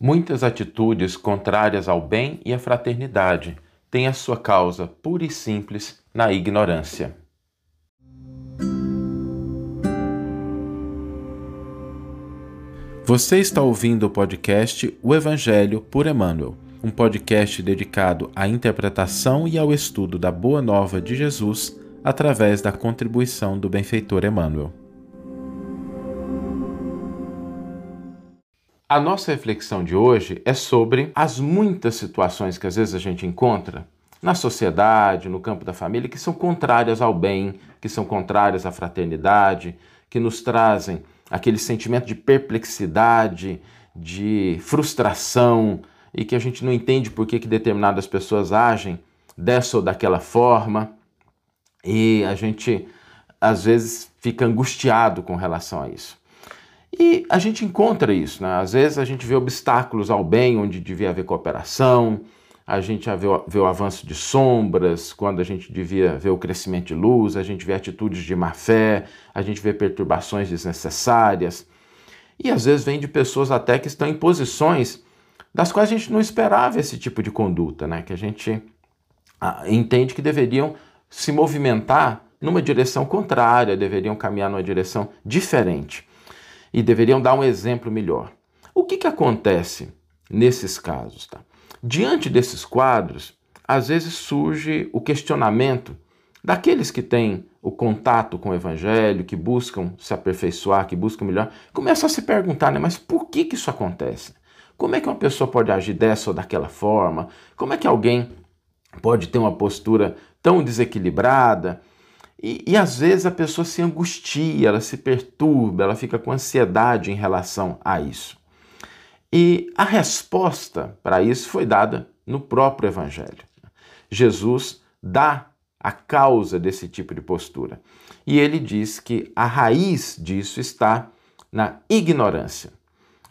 Muitas atitudes contrárias ao bem e à fraternidade têm a sua causa pura e simples na ignorância. Você está ouvindo o podcast O Evangelho por Emmanuel, um podcast dedicado à interpretação e ao estudo da Boa Nova de Jesus através da contribuição do benfeitor Emmanuel. A nossa reflexão de hoje é sobre as muitas situações que às vezes a gente encontra na sociedade, no campo da família, que são contrárias ao bem, que são contrárias à fraternidade, que nos trazem aquele sentimento de perplexidade, de frustração e que a gente não entende por que, que determinadas pessoas agem dessa ou daquela forma e a gente às vezes fica angustiado com relação a isso. E a gente encontra isso, né? Às vezes a gente vê obstáculos ao bem onde devia haver cooperação, a gente vê o, vê o avanço de sombras quando a gente devia ver o crescimento de luz, a gente vê atitudes de má fé, a gente vê perturbações desnecessárias. E às vezes vem de pessoas até que estão em posições das quais a gente não esperava esse tipo de conduta, né? Que a gente ah, entende que deveriam se movimentar numa direção contrária, deveriam caminhar numa direção diferente e deveriam dar um exemplo melhor. O que, que acontece nesses casos? Tá? Diante desses quadros, às vezes surge o questionamento daqueles que têm o contato com o evangelho, que buscam se aperfeiçoar, que buscam melhor, começam a se perguntar, né, mas por que, que isso acontece? Como é que uma pessoa pode agir dessa ou daquela forma? Como é que alguém pode ter uma postura tão desequilibrada? E, e, às vezes a pessoa se angustia, ela se perturba, ela fica com ansiedade em relação a isso. E a resposta para isso foi dada no próprio Evangelho. Jesus dá a causa desse tipo de postura. E ele diz que a raiz disso está na ignorância.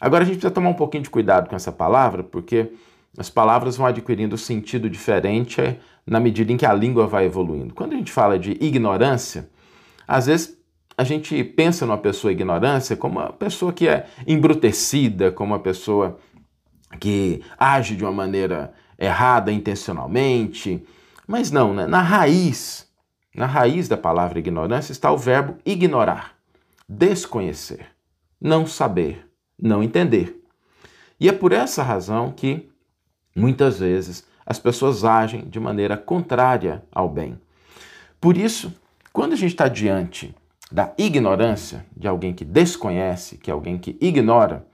Agora a gente precisa tomar um pouquinho de cuidado com essa palavra, porque as palavras vão adquirindo sentido diferente na medida em que a língua vai evoluindo. Quando a gente fala de ignorância, às vezes a gente pensa numa pessoa ignorância como uma pessoa que é embrutecida, como uma pessoa que age de uma maneira errada intencionalmente. Mas não, né? na raiz, na raiz da palavra ignorância está o verbo ignorar, desconhecer, não saber, não entender. E é por essa razão que, muitas vezes, as pessoas agem de maneira contrária ao bem. Por isso, quando a gente está diante da ignorância, de alguém que desconhece, que é alguém que ignora,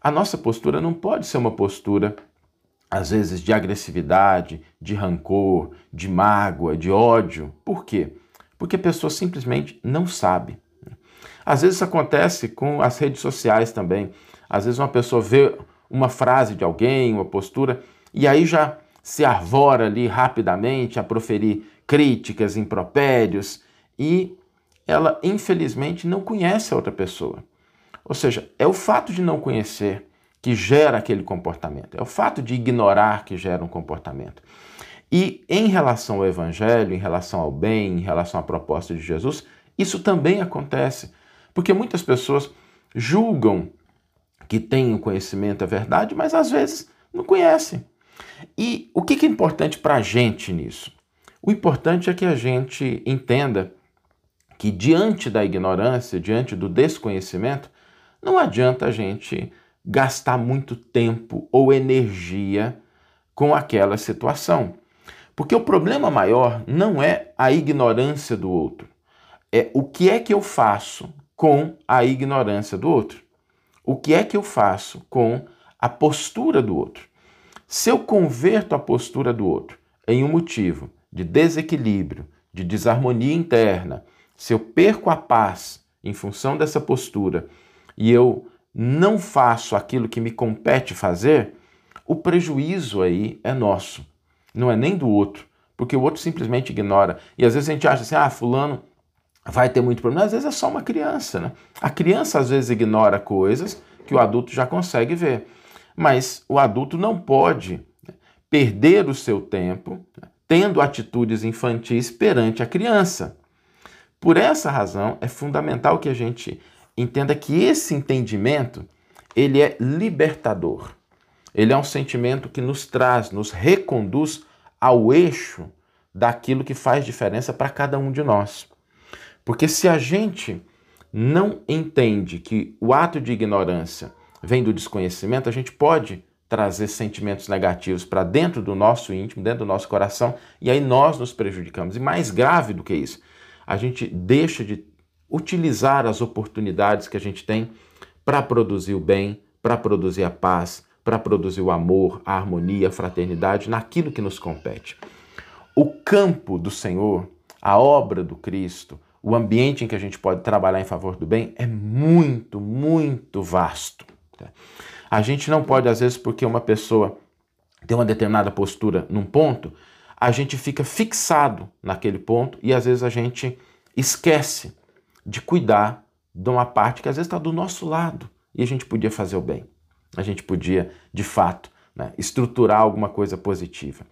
a nossa postura não pode ser uma postura, às vezes, de agressividade, de rancor, de mágoa, de ódio. Por quê? Porque a pessoa simplesmente não sabe. Às vezes isso acontece com as redes sociais também. Às vezes uma pessoa vê uma frase de alguém, uma postura, e aí já se arvora ali rapidamente a proferir críticas, impropérios e ela infelizmente não conhece a outra pessoa. Ou seja, é o fato de não conhecer que gera aquele comportamento, é o fato de ignorar que gera um comportamento. E em relação ao evangelho, em relação ao bem, em relação à proposta de Jesus, isso também acontece, porque muitas pessoas julgam que têm o conhecimento, é verdade, mas às vezes não conhecem. E o que é importante para a gente nisso? O importante é que a gente entenda que diante da ignorância, diante do desconhecimento, não adianta a gente gastar muito tempo ou energia com aquela situação. Porque o problema maior não é a ignorância do outro, é o que é que eu faço com a ignorância do outro. O que é que eu faço com a postura do outro? Se eu converto a postura do outro em um motivo de desequilíbrio, de desarmonia interna, se eu perco a paz em função dessa postura e eu não faço aquilo que me compete fazer, o prejuízo aí é nosso, não é nem do outro, porque o outro simplesmente ignora. E às vezes a gente acha assim: ah, Fulano vai ter muito problema. Às vezes é só uma criança, né? A criança às vezes ignora coisas que o adulto já consegue ver. Mas o adulto não pode perder o seu tempo tendo atitudes infantis perante a criança. Por essa razão, é fundamental que a gente entenda que esse entendimento ele é libertador. Ele é um sentimento que nos traz, nos reconduz ao eixo daquilo que faz diferença para cada um de nós. Porque se a gente não entende que o ato de ignorância vem do desconhecimento, a gente pode trazer sentimentos negativos para dentro do nosso íntimo, dentro do nosso coração, e aí nós nos prejudicamos. E mais grave do que isso, a gente deixa de utilizar as oportunidades que a gente tem para produzir o bem, para produzir a paz, para produzir o amor, a harmonia, a fraternidade naquilo que nos compete. O campo do Senhor, a obra do Cristo, o ambiente em que a gente pode trabalhar em favor do bem é muito, muito vasto. A gente não pode, às vezes, porque uma pessoa tem uma determinada postura num ponto, a gente fica fixado naquele ponto e às vezes a gente esquece de cuidar de uma parte que às vezes está do nosso lado e a gente podia fazer o bem. A gente podia, de fato, né, estruturar alguma coisa positiva.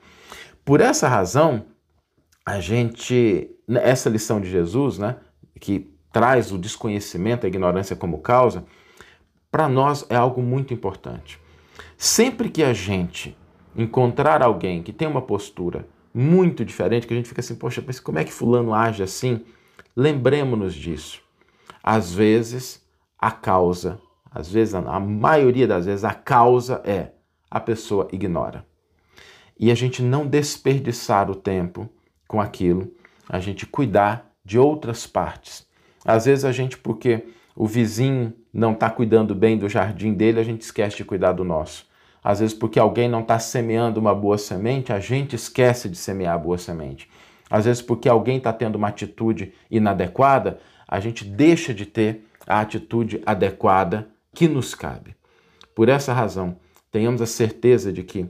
Por essa razão, a gente, essa lição de Jesus, né, que traz o desconhecimento, a ignorância como causa, para nós é algo muito importante. Sempre que a gente encontrar alguém que tem uma postura muito diferente, que a gente fica assim, poxa, mas como é que fulano age assim? Lembremos-nos disso. Às vezes, a causa, às vezes, a maioria das vezes, a causa é a pessoa ignora. E a gente não desperdiçar o tempo com aquilo, a gente cuidar de outras partes. Às vezes a gente, porque o vizinho não está cuidando bem do jardim dele, a gente esquece de cuidar do nosso. Às vezes, porque alguém não está semeando uma boa semente, a gente esquece de semear a boa semente. Às vezes, porque alguém está tendo uma atitude inadequada, a gente deixa de ter a atitude adequada que nos cabe. Por essa razão, tenhamos a certeza de que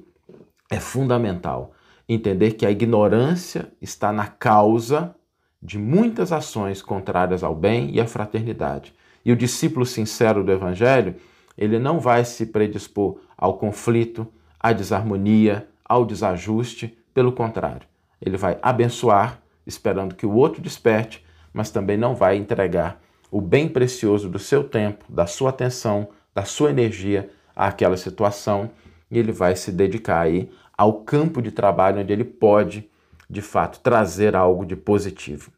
é fundamental entender que a ignorância está na causa de muitas ações contrárias ao bem e à fraternidade. E o discípulo sincero do Evangelho, ele não vai se predispor ao conflito, à desarmonia, ao desajuste, pelo contrário, ele vai abençoar, esperando que o outro desperte, mas também não vai entregar o bem precioso do seu tempo, da sua atenção, da sua energia àquela situação, e ele vai se dedicar aí ao campo de trabalho onde ele pode, de fato, trazer algo de positivo.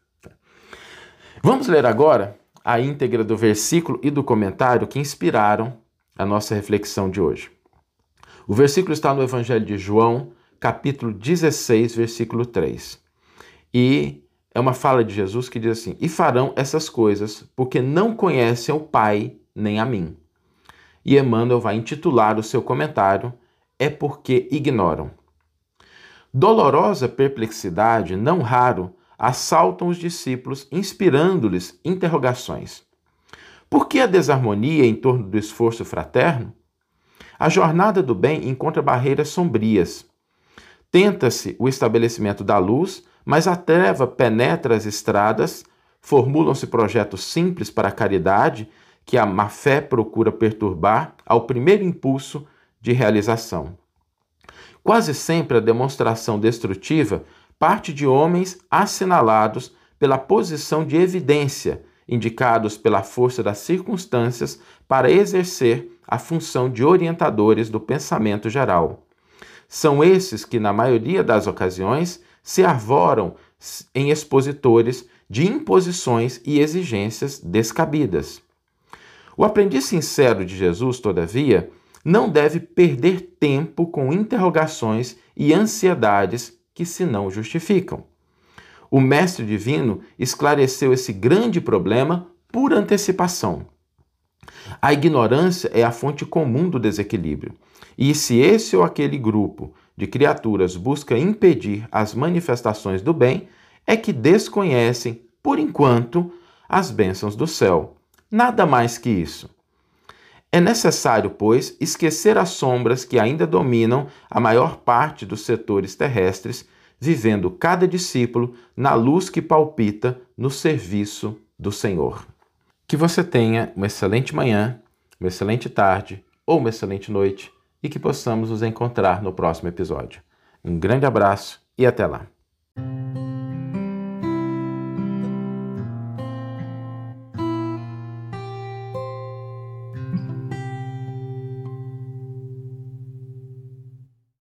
Vamos ler agora a íntegra do versículo e do comentário que inspiraram a nossa reflexão de hoje. O versículo está no Evangelho de João, capítulo 16, versículo 3. E é uma fala de Jesus que diz assim: E farão essas coisas porque não conhecem o Pai nem a mim. E Emmanuel vai intitular o seu comentário: É porque ignoram. Dolorosa perplexidade, não raro, assaltam os discípulos, inspirando-lhes interrogações. Por que a desarmonia em torno do esforço fraterno? A jornada do bem encontra barreiras sombrias. Tenta-se o estabelecimento da luz, mas a treva penetra as estradas, formulam-se projetos simples para a caridade que a má-fé procura perturbar ao primeiro impulso de realização. Quase sempre a demonstração destrutiva parte de homens assinalados pela posição de evidência, indicados pela força das circunstâncias para exercer a função de orientadores do pensamento geral. São esses que, na maioria das ocasiões, se arvoram em expositores de imposições e exigências descabidas. O aprendiz sincero de Jesus, todavia, não deve perder tempo com interrogações e ansiedades que se não justificam. O Mestre Divino esclareceu esse grande problema por antecipação. A ignorância é a fonte comum do desequilíbrio. E se esse ou aquele grupo de criaturas busca impedir as manifestações do bem, é que desconhecem, por enquanto, as bênçãos do céu. Nada mais que isso. É necessário, pois, esquecer as sombras que ainda dominam a maior parte dos setores terrestres, vivendo cada discípulo na luz que palpita no serviço do Senhor. Que você tenha uma excelente manhã, uma excelente tarde ou uma excelente noite e que possamos nos encontrar no próximo episódio. Um grande abraço e até lá!